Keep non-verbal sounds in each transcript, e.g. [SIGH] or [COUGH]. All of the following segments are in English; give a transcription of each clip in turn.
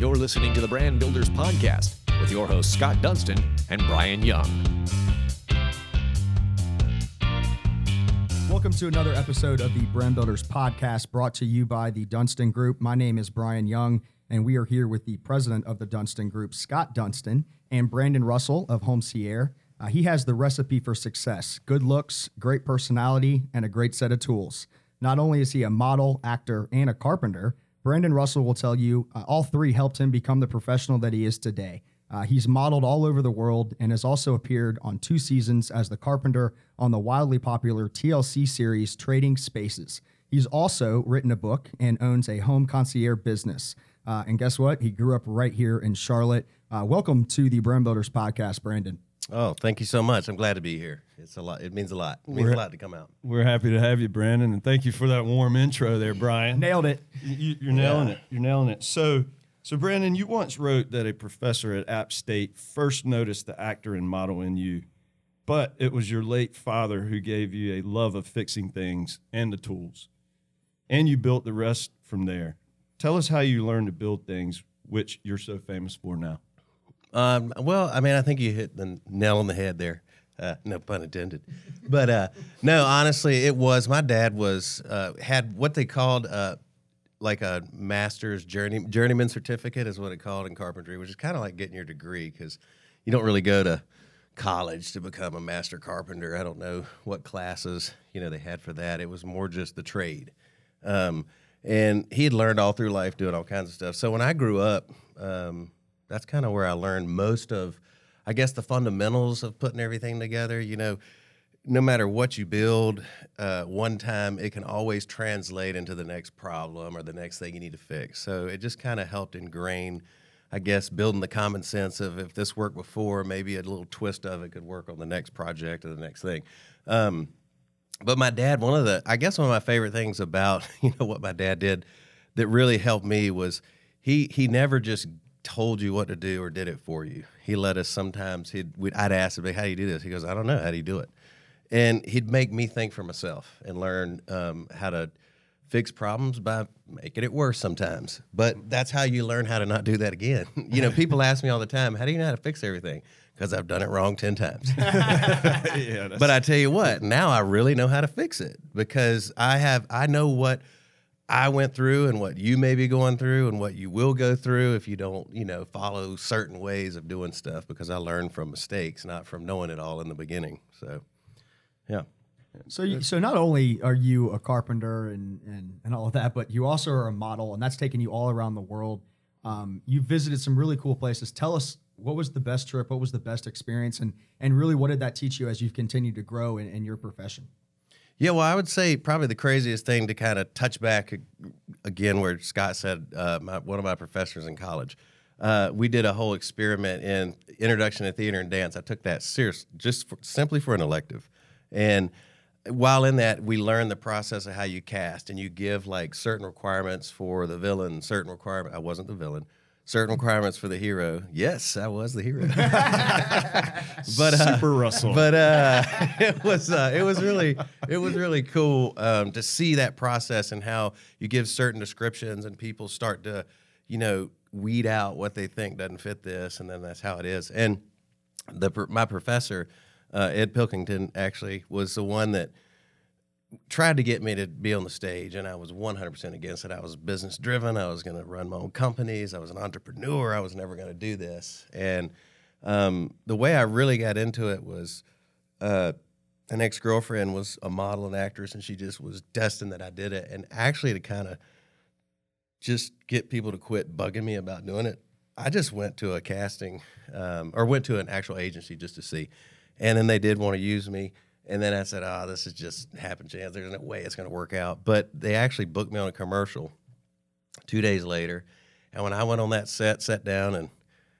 You're listening to the Brand Builders Podcast with your hosts Scott Dunston and Brian Young. Welcome to another episode of the Brand Builders Podcast brought to you by the Dunston Group. My name is Brian Young, and we are here with the president of the Dunston Group, Scott Dunston, and Brandon Russell of HomeCierge. Uh, he has the recipe for success good looks, great personality, and a great set of tools. Not only is he a model, actor, and a carpenter, Brandon Russell will tell you uh, all three helped him become the professional that he is today. Uh, he's modeled all over the world and has also appeared on two seasons as the carpenter on the wildly popular TLC series Trading Spaces. He's also written a book and owns a home concierge business. Uh, and guess what? He grew up right here in Charlotte. Uh, welcome to the Brand Builders Podcast, Brandon. Oh, thank you so much. I'm glad to be here. It's a lot. It means a lot. It means We're- a lot to come out. We're happy to have you, Brandon, and thank you for that warm intro there, Brian. Nailed it. You, you're nailing Yeah. it. You're nailing it. So, so Brandon, you once wrote that a professor at App State first noticed the actor and model in you, but it was your late father who gave you a love of fixing things and the tools, and you built the rest from there. Tell us how you learned to build things, which you're so famous for now. Um, well, I mean, I think you hit the nail on the head there. Uh, no pun intended. But uh, no, honestly, it was my dad was uh, had what they called uh, like a master's journey journeyman certificate is what it called in carpentry, which is kind of like getting your degree because you don't really go to college to become a master carpenter. I don't know what classes you know they had for that. It was more just the trade. Um, and he had learned all through life doing all kinds of stuff. So when I grew up, um, that's kind of where I learned most of, I guess, the fundamentals of putting everything together. You know, no matter what you build, uh, one time it can always translate into the next problem or the next thing you need to fix. So it just kind of helped ingrain, I guess, building the common sense of if this worked before, maybe a little twist of it could work on the next project or the next thing. Um, but my dad, one of the, I guess, one of my favorite things about [LAUGHS] you know what my dad did that really helped me was he he never just told you what to do or did it for you. He let us sometimes. He'd we'd, I'd ask him, "How do you do this?" He goes, "I don't know. How do you do it?" And he'd make me think for myself and learn um, how to fix problems by making it worse sometimes. But that's how you learn how to not do that again. [LAUGHS] you know, people ask me all the time, "How do you know how to fix everything?" Because I've done it wrong ten times. [LAUGHS] yeah, But I tell you what, now I really know how to fix it because I have I know what I went through and what you may be going through and what you will go through if you don't, you know, follow certain ways of doing stuff because I learned from mistakes, not from knowing it all in the beginning. So, yeah. So, you, so not only are you a carpenter and, and, and all of that, but you also are a model, and that's taken you all around the world. Um, you visited some really cool places. Tell us what was the best trip, what was the best experience, and and really what did that teach you as you've continued to grow in, in your profession? Yeah, well, I would say probably the craziest thing to kind of touch back again, where Scott said uh, my, one of my professors in college. Uh, we did a whole experiment in introduction to theater and dance. I took that serious, just for, simply for an elective, and while in that, we learned the process of how you cast, and you give like certain requirements for the villain, certain requirement. I wasn't the villain. Certain requirements for the hero. Yes, I was the hero. [LAUGHS] but uh, Super Russell. but uh, [LAUGHS] it was uh, it was really it was really cool um, to see that process and how you give certain descriptions and people start to you know weed out what they think doesn't fit this and then that's how it is and the my professor uh, Ed Pilkington actually was the one that tried to get me to be on the stage and I was 100% against it. I was business driven. I was going to run my own companies. I was an entrepreneur. I was never going to do this. And um, the way I really got into it was uh, an ex girlfriend was a model and actress, and she just was destined that I did it. And actually, to kind of just get people to quit bugging me about doing it, I just went to a casting um, or went to an actual agency just to see. And then they did want to use me. And then I said, oh, this is just happen chance. There's no way it's going to work out. But they actually booked me on a commercial two days later. And when I went on that set, sat down and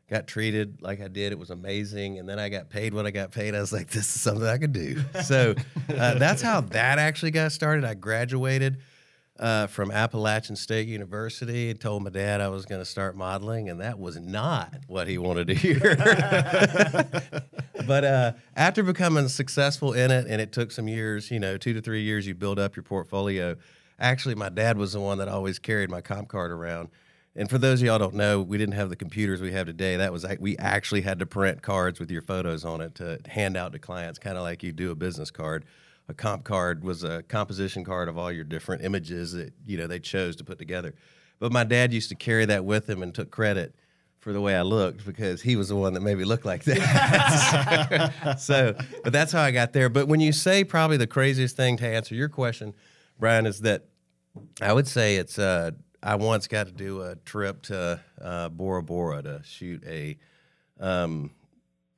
got treated like I did, it was amazing. And then I got paid what I got paid. I was like, this is something I could do. So uh, that's how that actually got started. I graduated uh, from Appalachian State University and told my dad I was going to start modeling, and that was not what he wanted to hear. [LAUGHS] but uh, after becoming successful in it, and it took some years, you know, two to three years, you build up your portfolio. Actually, my dad was the one that always carried my comp card around. And for those of y'all don't know, we didn't have the computers we have today. That was we actually had to print cards with your photos on it to hand out to clients, kind of like you do a business card. A comp card was a composition card of all your different images that you know they chose to put together. But my dad used to carry that with him and took credit for the way I looked because he was the one that made me look like that. [LAUGHS] so, but that's how I got there. But when you say probably the craziest thing to answer your question, Brian, is that I would say it's uh, I once got to do a trip to uh, Bora Bora to shoot a um,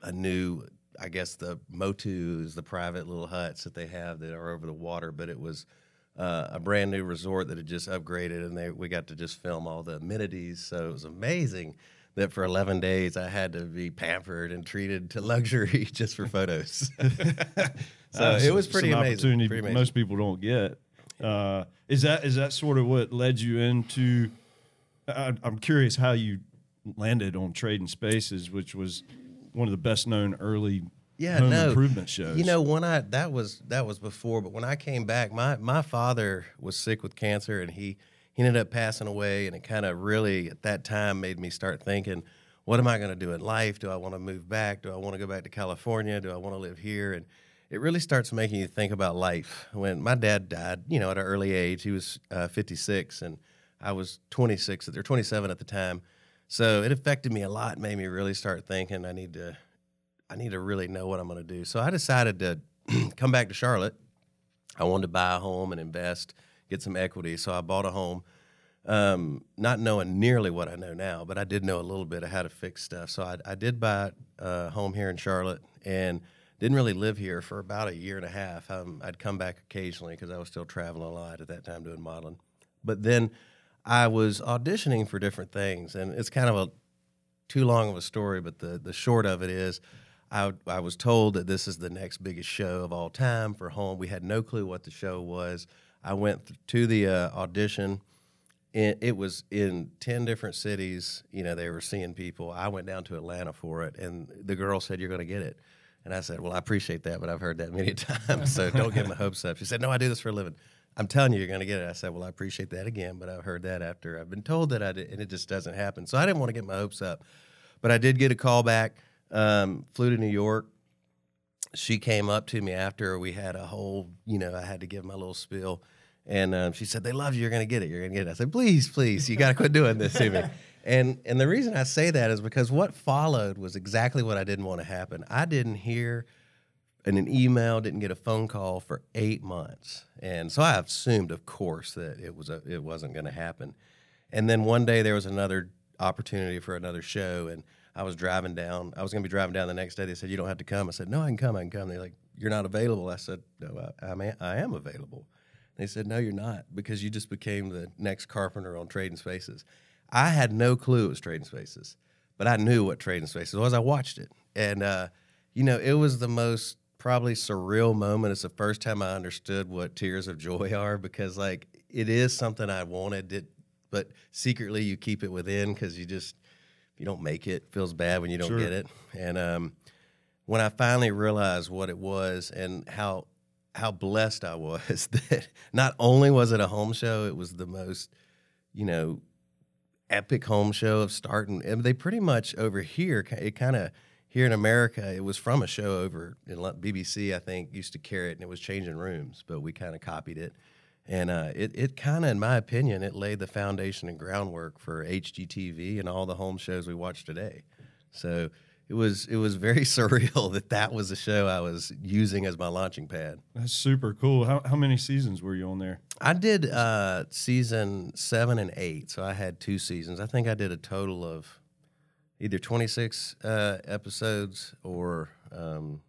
a new, I guess the motus, the private little huts that they have that are over the water, but it was uh, a brand new resort that had just upgraded, and they we got to just film all the amenities. So it was amazing that for 11 days I had to be pampered and treated to [LAUGHS] luxury just for photos. [LAUGHS] [LAUGHS] so That's it was pretty amazing. Opportunity pretty amazing. most people don't get. Uh, is that is that sort of what led you into? I, I'm curious how you landed on Trading Spaces, which was one of the best known early yeah, home no. improvement shows. You know, when I that was that was before, but when I came back, my my father was sick with cancer, and he he ended up passing away, and it kind of really at that time made me start thinking, what am I going to do in life? Do I want to move back? Do I want to go back to California? Do I want to live here? And it really starts making you think about life. When my dad died, you know, at an early age, he was uh, 56, and I was 26 or 27 at the time. So it affected me a lot, made me really start thinking I need to I need to really know what I'm going to do. So I decided to [CLEARS THROAT] come back to Charlotte. I wanted to buy a home and invest, get some equity. So I bought a home, um, not knowing nearly what I know now, but I did know a little bit of how to fix stuff. So I, I did buy a home here in Charlotte and didn't really live here for about a year and a half. Um, I'd come back occasionally because I was still traveling a lot at that time doing modeling. But then I was auditioning for different things, and it's kind of a too long of a story, but the the short of it is, I I was told that this is the next biggest show of all time for home. We had no clue what the show was. I went to the uh, audition. It, it was in ten different cities. You know, they were seeing people. I went down to Atlanta for it, and the girl said, "You're going to get it." And I said, "Well, I appreciate that, but I've heard that many [LAUGHS] times, so don't get my hopes up." She said, "No, I do this for a living." I'm telling you, you're going to get it. I said, "Well, I appreciate that again, but I've heard that after I've been told that I did, and it just doesn't happen." So I didn't want to get my hopes up, but I did get a call back. Um, flew to New York. She came up to me after we had a whole, you know, I had to give my little spiel, and um, she said, "They love you. You're going to get it. You're going to get it." I said, "Please, please, you got to quit doing this to me." [LAUGHS] And and the reason I say that is because what followed was exactly what I didn't want to happen. I didn't hear in an email, didn't get a phone call for eight months, and so I assumed, of course, that it was a, it wasn't going to happen. And then one day there was another opportunity for another show, and I was driving down. I was going to be driving down the next day. They said, "You don't have to come." I said, "No, I can come. I can come." They're like, "You're not available." I said, "No, I, I, I am available." They said, "No, you're not, because you just became the next carpenter on Trading Spaces." I had no clue it was Trading Spaces, but I knew what Trading Spaces was. I watched it, and uh, you know, it was the most probably surreal moment. It's the first time I understood what tears of joy [LAUGHS] are because, like, it is something I wanted. It, but secretly you keep it within because you just if you don't make it, it feels bad when you don't Sure. get it. And um, when I finally realized what it was and how how blessed I was [LAUGHS] that not only was it a home show, it was the most, you know, epic home show of starting. And they pretty much over here, it kind of here in America, it was from a show over in BBC, I think, used to carry it, and it was changing rooms, but we kind of copied it. And uh, it, it kind of, in my opinion, it laid the foundation and groundwork for HGTV and all the home shows we watch today. So it was it was very [LAUGHS] surreal that that was the show I was using as my launching pad. That's super cool. How, how many seasons were you on there? I did uh, season seven and eight, so I had two seasons. I think I did a total of either 26 uh, episodes or um,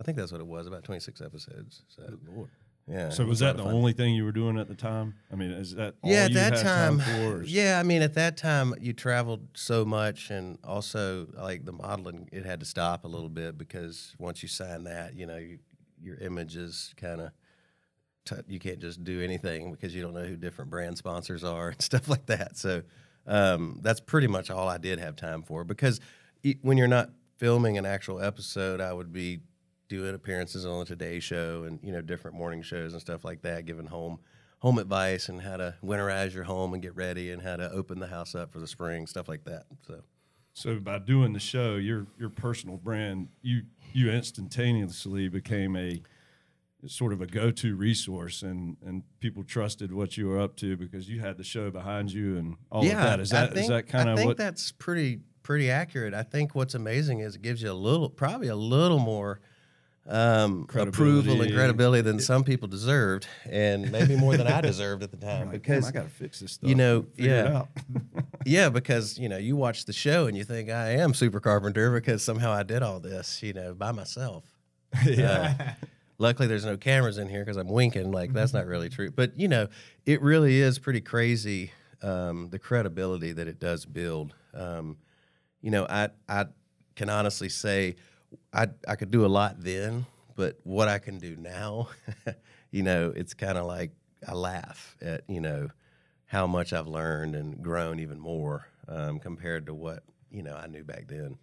I think that's what it was, about 26 episodes. So, yeah. So was that the only thing you were doing at the time? I mean, is that all yeah, at that time, is- yeah, I mean, at that time, you traveled so much, and also like the modeling, it had to stop a little bit because once you sign that, you know, you, your image is kind of t- you can't just do anything because you don't know who different brand sponsors are [LAUGHS] and stuff like that. So um, that's pretty much all I did have time for because e- when you're not filming an actual episode, I would be doing appearances on the Today Show and you know different morning shows and stuff like that, giving home home advice and how to winterize your home and get ready and how to open the house up for the spring, stuff like that. So So by doing the show, your your personal brand, you you instantaneously became a sort of a go-to resource, and and people trusted what you were up to because you had the show behind you and all of that. Is I that is think- that kind I of think what? that's pretty pretty accurate. I think what's amazing is it gives you a little, probably a little more um, approval and Credibility. credibility than some people deserved, and maybe more than I [LAUGHS] deserved at the time. Like, because I got to fix this stuff. you know, figure yeah. [LAUGHS] yeah, because you know you watch the show and you think I am super carpenter because somehow I did all this, you know, by myself. [LAUGHS] Uh, luckily, there's no cameras in here because I'm winking. Like that's not really true, but you know, it really is pretty crazy um, the credibility that it does build. Um, you know, I I can honestly say I I could do a lot then, but what I can do now, [LAUGHS] you know, it's kind of like I laugh at you know how much I've learned and grown even more um, compared to what you know I knew back then.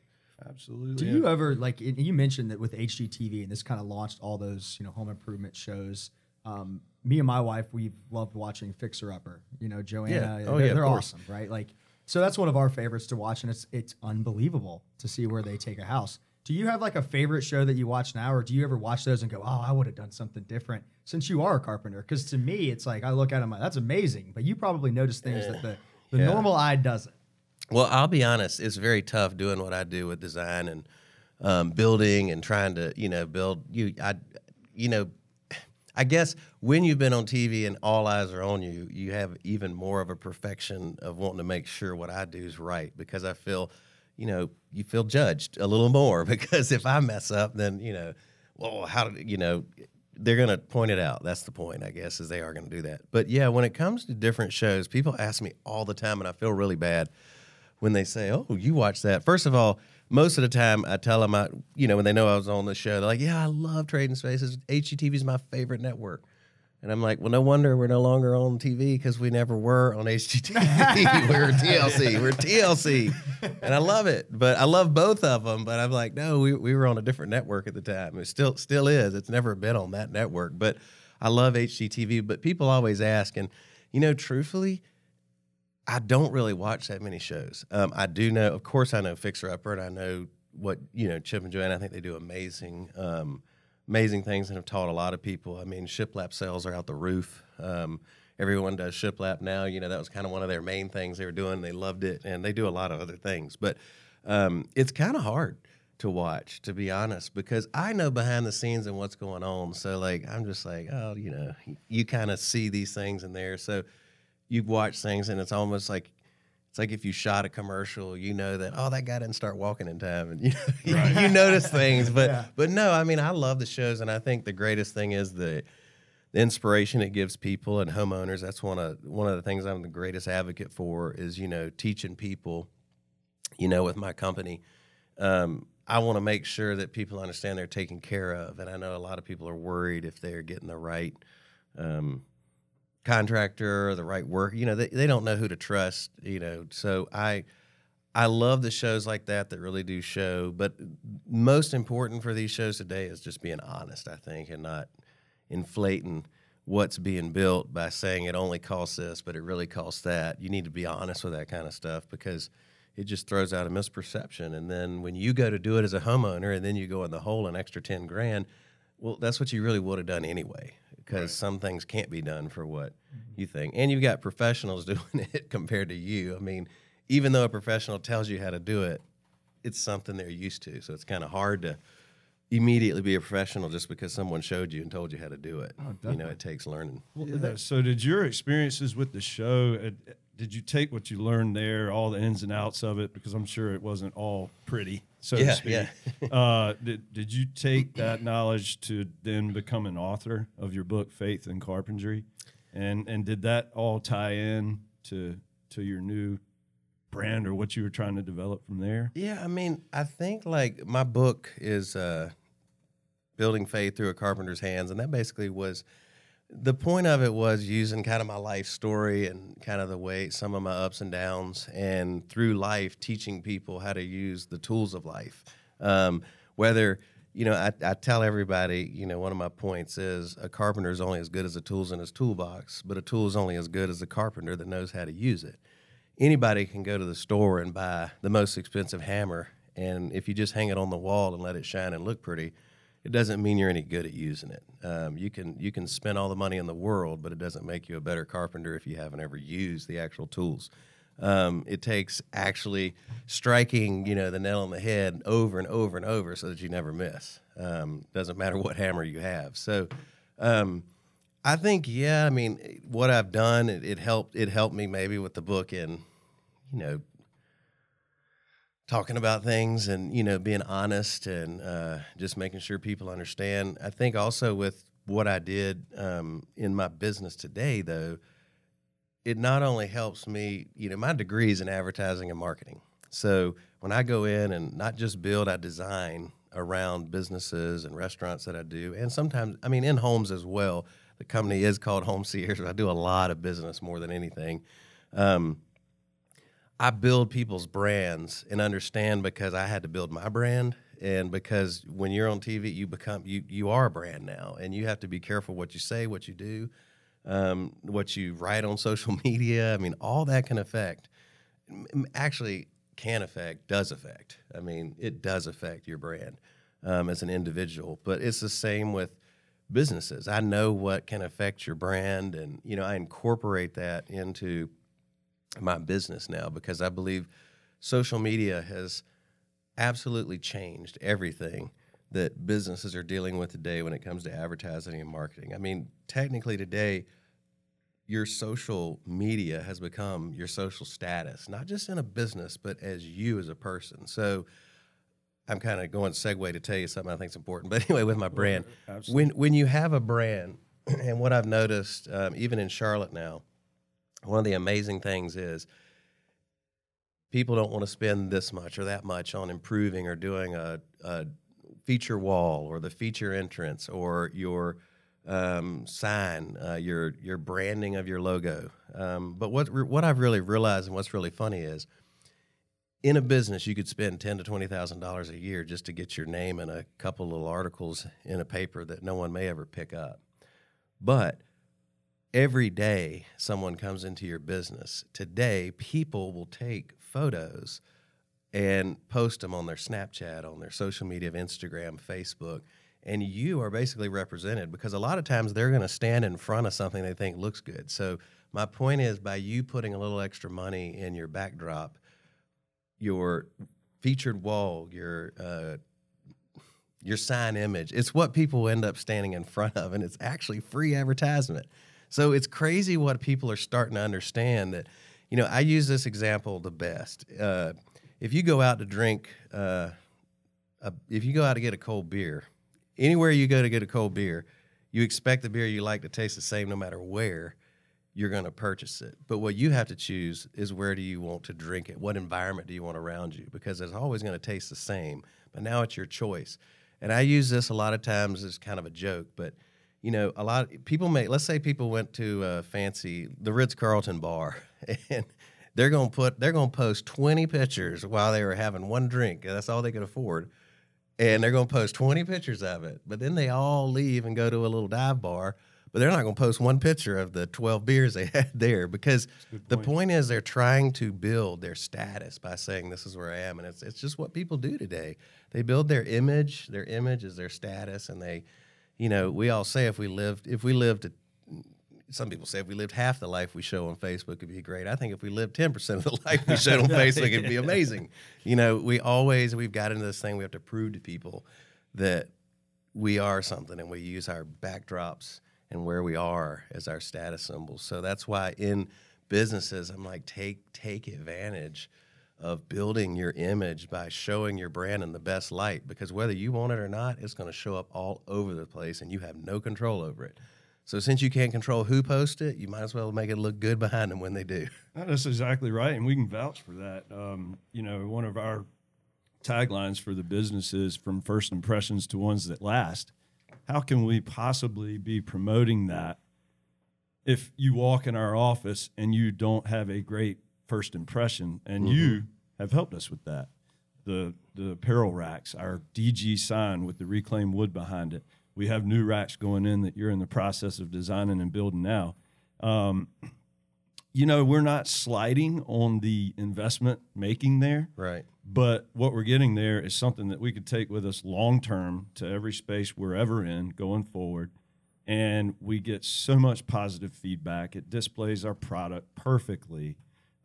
Absolutely. Do you ever like? You mentioned that with HGTV, and this kind of launched all those you know home improvement shows. Um, me and my wife, we've loved watching Fixer Upper. You know, Joanna. Oh, they're, yeah, they're awesome, right? Like, so that's one of our favorites to watch, and it's it's unbelievable to see where they take a house. Do you have like a favorite show that you watch now, or do you ever watch those and go, "Oh, I would have done something different"? Since you are a carpenter, because to me, it's like I look at them, that's amazing, but you probably notice things that the the Yeah. normal eye doesn't. Well, I'll be honest, it's very tough doing what I do with design and um, building and trying to, you know, build you I you know, I guess when you've been on TV and all eyes are on you, you have even more of a perfection of wanting to make sure what I do is right because I feel, you know, you feel judged a little more [LAUGHS] because if I mess up, then, you know, well, how did, you know, they're going to point it out. That's the point, I guess, is they are going to do that. But yeah, when it comes to different shows, people ask me all the time, and I feel really bad when they say, "Oh, you watch that." First of all, most of the time I tell them, I, you know, when they know I was on the show, they're like, "Yeah, I love Trading Spaces. HGTV is my favorite network." And I'm like, well, no wonder we're no longer on TV because we never were on HGTV. [LAUGHS] we're TLC. We're TLC, and I love it. But I love both of them. But I'm like, no, we, we were on a different network at the time. It still still is. It's never been on that network. But I love HGTV. But people always ask, and you know, truthfully, I don't really watch that many shows. Um, I do know, of course, I know Fixer Upper, and I know what you know Chip and Joanne. I think they do amazing, um, amazing things, and have taught a lot of people. I mean, shiplap sales are out the roof. Um, everyone does shiplap now. You know, that was kind of one of their main things they were doing. They loved it, and they do a lot of other things. But um, it's kind of hard to watch, to be honest, because I know behind the scenes and what's going on. So like, I'm just like, oh, you know, you kind of see these things in there. So you watch things and it's almost like it's like if you shot a commercial, you know that oh that guy didn't start walking in time, and [LAUGHS] you know, you notice things. But Yeah. but no, I mean I love the shows, and I think the greatest thing is the, the inspiration it gives people and homeowners. That's one of one of the things I'm the greatest advocate for is you know teaching people, you know, with my company. Um, I want to make sure that people understand they're taken care of, and I know a lot of people are worried if they're getting the right um, contractor or the right work. You know, they, they don't know who to trust. You know, so I I love the shows like that that really do show. But most important for these shows today is just being honest. I think, and not inflating what's being built by saying it only costs this, but it really costs that. You need to be honest with that kind of stuff because it just throws out a misperception. And then when you go to do it as a homeowner and then you go in the hole an extra 10 grand, well, that's what you really would have done anyway, because some things can't be done for what you think. And you've got professionals [LAUGHS] doing it compared to you. I mean, even though a professional tells you how to do it, it's something they're used to. So it's kind of hard to immediately be a professional just because someone showed you and told you how to do it. you know, it takes learning. Yeah, so did your experiences with the show uh, did you take what you learned there all the ins and outs of it because i'm sure it wasn't all pretty so Yeah, to speak. yeah. [LAUGHS] uh, did, did you take that knowledge to then become an author of your book faith and carpentry? And and did that all tie in to to your new brand or what you were trying to develop from there? Yeah, I mean, I think like my book is uh, building faith through a carpenter's hands, and that basically was the point of it was using kind of my life story and kind of the way some of my ups and downs, and through life teaching people how to use the tools of life, um, whether you know, I, I tell everybody, you know, one of my points is a carpenter is only as good as the tools in his toolbox, but a tool is only as good as the carpenter that knows how to use it. Anybody can go to the store and buy the most expensive hammer, and if you just hang it on the wall and let it shine and look pretty, it doesn't mean you're any good at using it. Um, you can you can spend all the money in the world, but it doesn't make you a better carpenter if you haven't ever used the actual tools. Um, it takes actually striking, you know, the nail on the head over and over and over so that you never miss. Um, doesn't matter what hammer you have. So, um, I think, yeah, I mean, what I've done, it, it, helped. It helped me maybe with the book and, you know, talking about things and you know being honest and uh, just making sure people understand. I think also with what I did um, in my business today, though it not only helps me, you know, my degree is in advertising and marketing. So when I go in and not just build, I design around businesses and restaurants that I do, and sometimes, I mean, in homes as well. The company is called HomeCierge. I do a lot of business more than anything. Um, I build people's brands and understand because I had to build my brand and because when you're on TV you become you you are a brand now and you have to be careful what you say, what you do um, what you write on [LAUGHS] social media. I mean, all that can affect, actually, can affect, does affect. I mean, it does affect your brand um, as an individual, but it's the same with businesses. I know what can affect your brand, and you know, I incorporate that into my business now because I believe social media has absolutely changed everything that businesses are dealing with today when it comes to advertising and marketing. I mean, technically today, your social media has become your social status, not just in a business, but as you as a person. So I'm kind of going segue to tell you something I think is important. [LAUGHS] But anyway, with my brand, when when you have a brand, [CLEARS THROAT] and what I've noticed, um, even in Charlotte now, one of the amazing things is people don't want to spend this much or that much on improving or doing a, a feature wall or the feature entrance or your um, sign, uh, your your branding of your logo. Um, but what what I've really realized and what's really funny is, in a business, you could spend ten to twenty thousand dollars a year just to get your name in a couple little articles in a paper that no one may ever pick up. But every day someone comes into your business. Today, people will take photos and post them on their Snapchat, on their social media of Instagram, Facebook and you are basically represented because a lot of times they're going to stand in front of something they think looks good. So my point is by you putting a little extra money in your backdrop, your featured wall, your uh, your sign image, it's what people end up standing in front of, and it's actually free advertisement. So it's crazy what people are starting to understand that. You know, I use this example the best. Uh, if you go out to drink, uh, a, if you go out to get a cold beer, anywhere you go to get a cold beer, you expect the beer you like to taste the same no matter where you're going to purchase it. But what you have to choose is where do you want to drink it? What environment do you want around you? Because it's always going to taste the same. But now it's your choice. And I use this a lot of times as kind of a joke, but you know, a lot of people may let's say people went to a fancy the Ritz Carlton bar [LAUGHS] and they're going to put they're going to post 20 pictures while they were having one drink. That's all they could afford and they're going to post 20 pictures of it. But then they all leave and go to a little dive bar, but they're not going to post one picture of the 12 beers they [LAUGHS] had there because point. the point is they're trying to build their status by saying this is where I am and it's it's just what people do today. They build their image, their image is their status and they you know, we all say if we lived if we lived some people say if we lived half the life we show on Facebook, it'd be great. I think if we lived 10% of the [LAUGHS] life we showed on [LAUGHS] Facebook, it'd be amazing. You know, we always, we've got into this thing, we have to prove to people that we are something and we use our backdrops and where we are as our status symbols. So that's why in businesses, I'm like, take, take advantage of building your image by showing your brand in the best light because whether you want it or not, it's going to show up all over the place and you have no control over it. So since you can't control who posts it, you might as well make it look good behind them when they do. [LAUGHS] That's exactly right, and we can vouch for that. Um, you know, one of our taglines for the business is "From first impressions to ones that last." How can we possibly be promoting that if you walk in our office and you don't have a great first impression? And mm-hmm. you have helped us with that. the the apparel racks, our DG sign with the reclaimed wood behind it. We have new racks going in that you're in the process of designing and building now. Um, you know, we're not sliding on the investment making there, Right. but what we're getting there is something that we could take with us long term to every space we're ever in going forward. And we get so much positive feedback. It displays our product perfectly.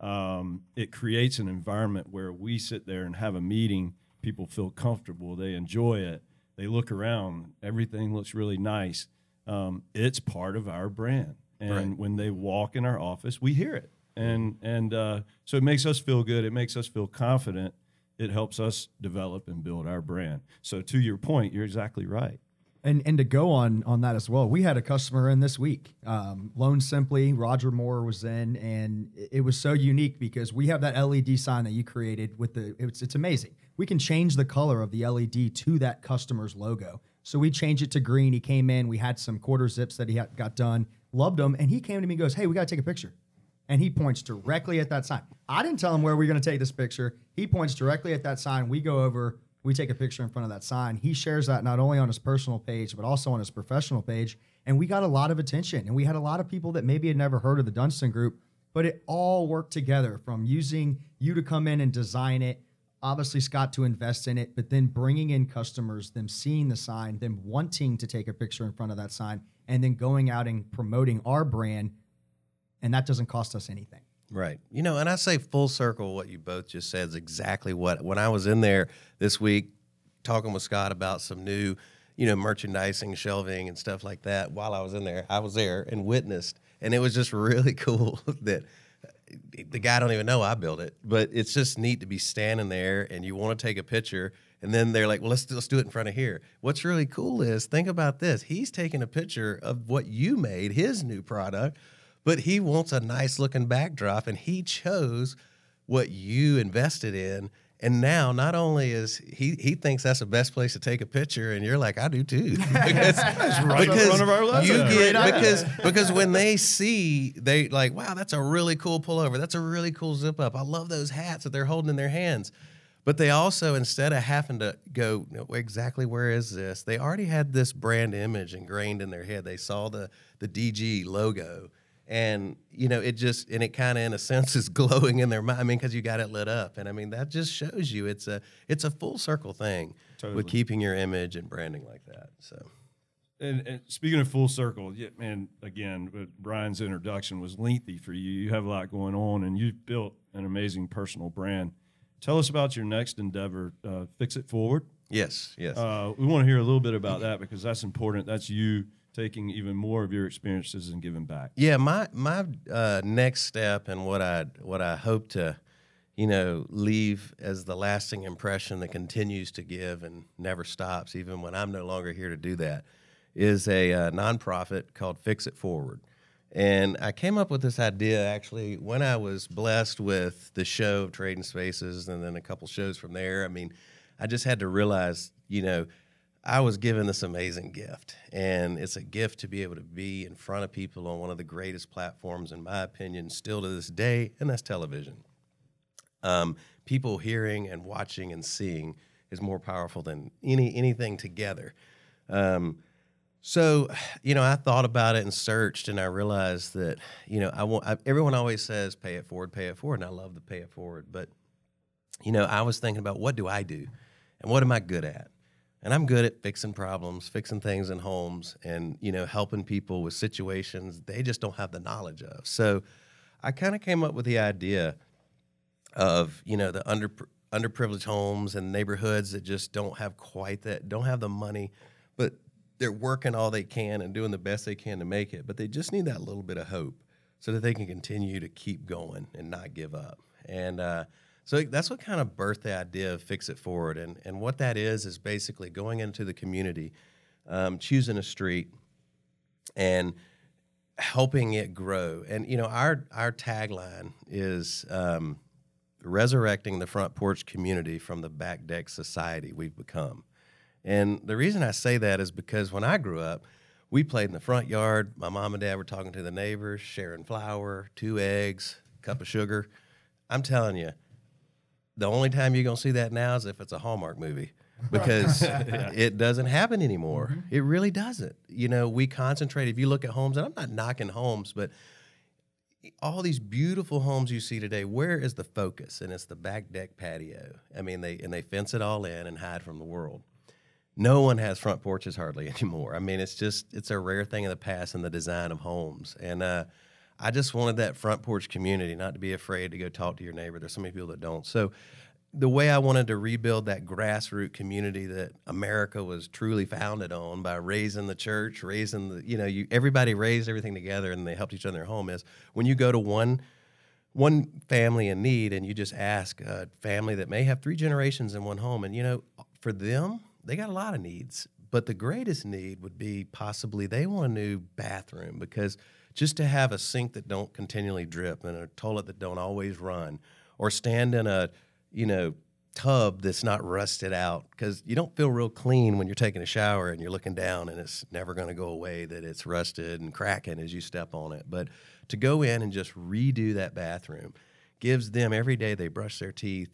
Um, it creates an environment where we sit there and have a meeting. People feel comfortable. They enjoy it. They look around. Everything looks really nice. Um, it's part of our brand. And Right. when they walk in our office, we hear it. And and uh, so it makes us feel good. It makes us feel confident. It helps us develop and build our brand. So to your point, you're exactly right. And and to go on on that as well, we had a customer in this week. Um, Loan Simply, Roger Moore was in, and it was so unique because we have that LED sign that you created with the. It's it's amazing. We can change the color of the LED to that customer's logo. So we changed it to green. He came in. We had some quarter zips that he had, got done. Loved them, and he came to me and goes, "Hey, we got to take a picture." and he points directly at that sign. I didn't tell him where we are going to take this picture. He points directly at that sign. We go over, we take a picture in front of that sign. He shares that not only on his personal page, but also on his professional page. And we got a lot of attention. And we had a lot of people that maybe had never heard of the Dunston Group, but it all worked together from using you to come in and design it, obviously Scott to invest in it, but then bringing in customers, them seeing the sign, them wanting to take a picture in front of that sign, and then going out and promoting our brand and that doesn't cost us anything. Right. You know, and I say full circle what you both just said is exactly what when I was in there this week talking with Scott about some new, you know, merchandising, shelving and stuff like that while I was in there, I was there and witnessed and it was just [LAUGHS] really cool [LAUGHS] that eh, the guy don't even know I built it, but it's just neat to be standing there and you want to take a picture and then they're like, "Well, let's let's do it in front of here." What's really cool is think about this. He's taking a picture of what you made, his new product, but he wants a nice looking backdrop and he chose what you invested in. And now not only is he he thinks that's the best place to take a picture and you're like i do too. [LAUGHS] Because, right in front of our logo. you Great get because because when they see they like wow that's a really cool pullover. That's a really cool zip up. I love those hats that they're holding in their hands. But they also instead of having to go exactly where is this? They already had this brand image ingrained in their head. They saw the the dg logo and you know it just and it kind of in a sense [LAUGHS] is glowing in their mind i mean because you got it lit up and i mean that just shows you it's a it's a full circle thing Totally. with keeping your image and branding like that so And, and speaking of full circle, yeah, man, again, but Brian's introduction was lengthy for you. You have a lot going on, and you've built an amazing personal brand. Tell us about your next endeavor, uh, Fix It Forward. yes yes Uh, we want to hear a little bit about that because that's important. That's you taking even more of your experiences and giving back. Yeah, my my uh, next step and what I what I hope to, you know, leave as the lasting impression that continues to give and never stops, even when I'm no longer here to do that, is a uh, nonprofit called Fix It Forward. And I came up with this idea actually when I was blessed with the show of Trading Spaces and then a couple shows from there. I mean, I just had to realize, you know, I was given this amazing gift, and it's a gift to be able to be in front of people on one of the greatest platforms, in my opinion, still to this day, and that's television. Um, people hearing and watching and seeing is more powerful than any anything together. Um, so, you know, I thought about it and searched, and I realized that, you know, I want. I, everyone always says, "Pay it forward, pay it forward," and I love the pay it forward. But, you know, I was thinking about what do I do, and what am I good at? And I'm good at fixing problems, fixing things in homes, and you know, helping people with situations they just don't have the knowledge of. So, I kind of came up with the idea of you know the under underprivileged homes and neighborhoods that just don't have quite that don't have the money, but they're working all they can and doing the best they can to make it, but they just need that little bit of hope so that they can continue to keep going and not give up. And uh, so that's what kind of birthed the idea of Fix It Forward. And, and what that is, is basically going into the community, um, choosing a street, and helping it grow. And, you know, our, our tagline is um, resurrecting the front porch community from the back deck society we've become. And the reason I say that is because when I grew up, we played in the front yard. My mom and dad were talking to the neighbors, sharing flour, two eggs, cup of sugar. I'm telling you, the only time you're gonna see that now is if it's a Hallmark movie. Because [LAUGHS] it doesn't happen anymore. It really doesn't. You know, we concentrate. If you look at homes, and I'm not knocking homes, but all these beautiful homes you see today, where is the focus? And it's the back deck patio. I mean, they and they fence it all in and hide from the world. No one has front porches hardly [LAUGHS] anymore. I mean, it's just it's a rare thing in the past in the design of homes. And uh, I just wanted that front porch community, not to be afraid to go talk to your neighbor. There's so many people that don't. So the way I wanted to rebuild that grassroots community that America was truly founded on by raising the church, raising the, you know, you everybody raised everything together and they helped each other in their home is when you go to one one family in need and you just ask a family that may have three generations in one home and you know, for them, they got a lot of needs. But the greatest need would be possibly they want a new bathroom because just to have a sink that don't continually drip and a toilet that don't always run or stand in a you know, tub that's not rusted out because you don't feel real clean when you're taking a shower and you're looking down and it's never going to go away that it's rusted and cracking as you step on it. But to go in and just redo that bathroom gives them every day they brush their teeth,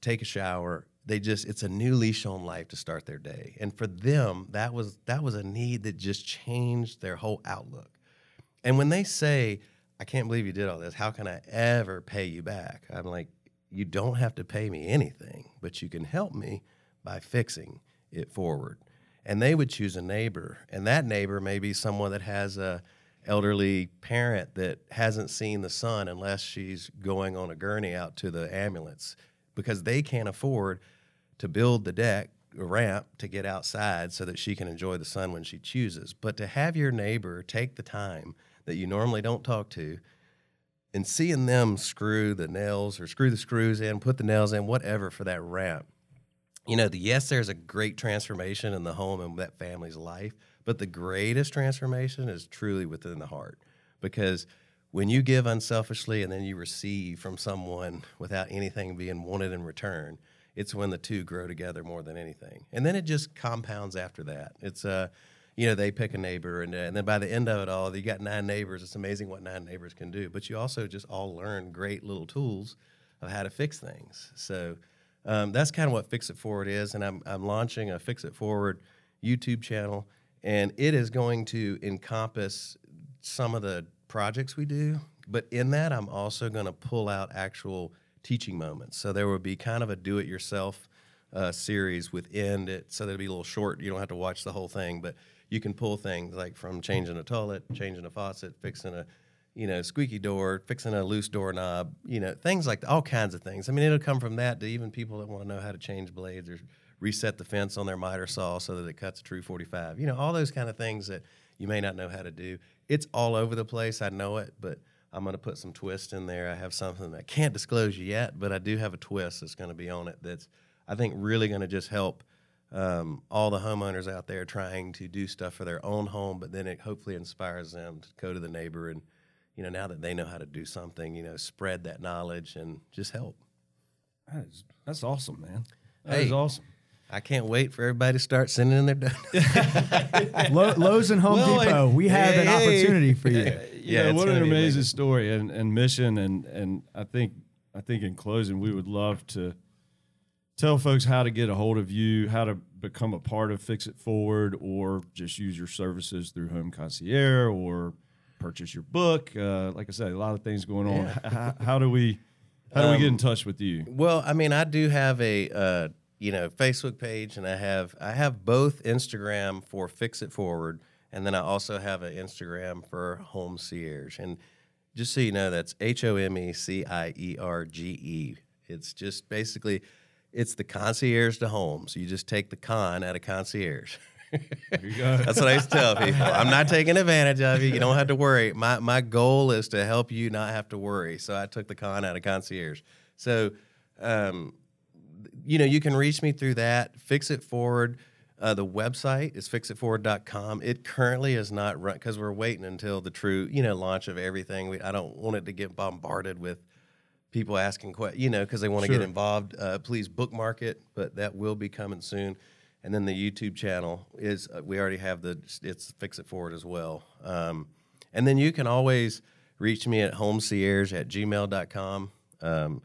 take a shower, they just it's a new leash on life to start their day. And for them, that was that was a need that just changed their whole outlook. And when they say, I can't believe you did all this, how can I ever pay you back? I'm like, you don't have to pay me anything, but you can help me by fixing it forward. And they would choose a neighbor, and that neighbor may be someone that has a elderly parent that hasn't seen the sun unless she's going on a gurney out to the ambulance because they can't afford to build the deck ramp to get outside so that she can enjoy the sun when she chooses. But to have your neighbor take the time that you normally don't talk to and seeing them screw the nails or screw the screws in, put the nails in, whatever for that ramp. You know, the, yes, there's a great transformation in the home and that family's life, but the greatest transformation is truly within the heart because when you give unselfishly and then you receive from someone without anything being wanted in return, it's when the two grow together more than anything. And then it just compounds after that. It's uh you know, they pick a neighbor, and, and then by the end of it all, you got nine neighbors. It's amazing what nine neighbors can do. But you also just all learn great little tools of how to fix things. So um, that's kind of what Fix It Forward is. And I'm, I'm launching a Fix It Forward YouTube channel, and it is going to encompass some of the projects we do. But in that, I'm also going to pull out actual teaching moments. So there will be kind of a do it yourself uh, series within it. So that'll be a little short. You don't have to watch the whole thing, but you can pull things like from changing a toilet, changing a faucet, fixing a you know squeaky door, fixing a loose doorknob, you know things like all kinds of things. I mean, it'll come from that to even people that want to know how to change blades or reset the fence on their miter saw so that it cuts a true 45. You know, all those kind of things that you may not know how to do. It's all over the place. I know it, but I'm going to put some twist in there. I have something that I can't disclose yet, but I do have a twist that's going to be on it that's I think really going to just help um, all the homeowners out there trying to do stuff for their own home, but then it hopefully inspires them to go to the neighbor and, you know, now that they know how to do something, you know, spread that knowledge and just help. That is, that's awesome, man. That hey, is awesome. I can't wait for everybody to start sending in their donuts. [LAUGHS] [LAUGHS] Lowe's and Home well, Depot, we have hey, an opportunity for you. [LAUGHS] yeah, know, what an amazing story and, and mission, and and I think I think in closing, we would love to tell folks how to get a hold of you, how to become a part of Fix It Forward, or just use your services through Home Concierge or purchase your book. Uh, like I said, a lot of things going on. Yeah. How, how, do we how do um, we get in um, touch with you? Well, I mean, I do have a uh, you know Facebook page, and I have I have both Instagram for Fix It Forward, and then I also have an Instagram for Home Concierge. And just so you know, that's H O M E C I E R G E. It's just basically it's the concierge to home. So you just take the con out of concierge. There you go. [LAUGHS] That's what I used to tell people. I'm not taking advantage of you. You don't have to worry. My my goal is to help you not have to worry. So I took the con out of concierge. So, um, you know, you can reach me through that. Fix it forward. Uh, the website is fixitforward.com. It currently is not run because we're waiting until the true, you know, launch of everything. We, I don't want it to get bombarded with people asking questions, you know, because they want to sure. get involved, uh, please bookmark it. But that will be coming soon. And then the YouTube channel is uh, we already have the it's fix it forward as well. Um, and then you can always reach me at homecierge at gmail.com. Um,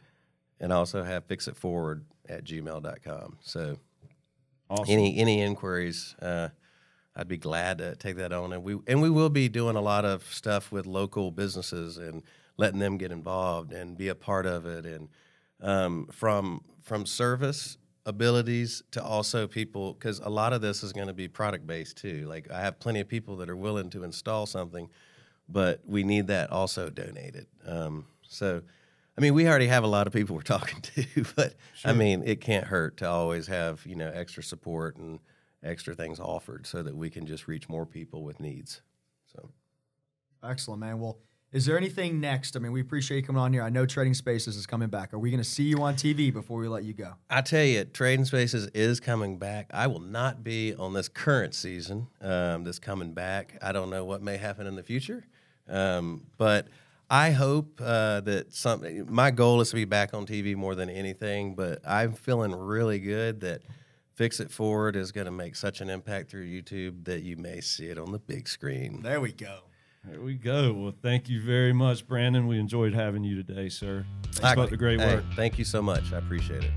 and also have fix it forward at gmail.com. So Awesome. any any inquiries, uh, I'd be glad to take that on. And we and we will be doing a lot of stuff with local businesses and letting them get involved and be a part of it. And um, from from service abilities to also people because a lot of this is going to be product based too. Like I have plenty of people that are willing to install something, but we need that also donated. Um, so. I mean, we already have a lot of people we're [LAUGHS] talking to, but I mean, it can't hurt to always have you know extra support and extra things offered so that we can just reach more people with needs. So Excellent, man. Well, is there anything next? I mean, we appreciate you coming on here. I know Trading Spaces is coming back. Are we going to see you on TV before we let you go? I tell you, Trading Spaces is coming back. I will not be on this current season um, that's coming back. I don't know what may happen in the future, um, but I hope uh, that something. My goal is to be back on TV more than anything, but I'm feeling really good that Fix It Forward is going to make such an impact through YouTube that you may see it on the big screen. There we go. There we go. Well, thank you very much, Brandon. We enjoyed having you today, sir. Thanks I- about the great hey, work. thank you so much. I appreciate it.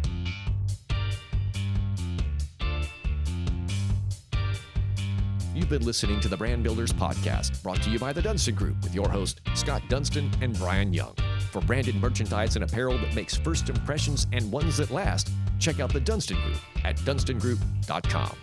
You've been listening to the Brand Builders Podcast, brought to you by the Dunston Group with your host, Scott Dunston and Brian Young. For branded merchandise and apparel that makes first impressions and ones that last, check out the Dunston Group at dunstongroup.com.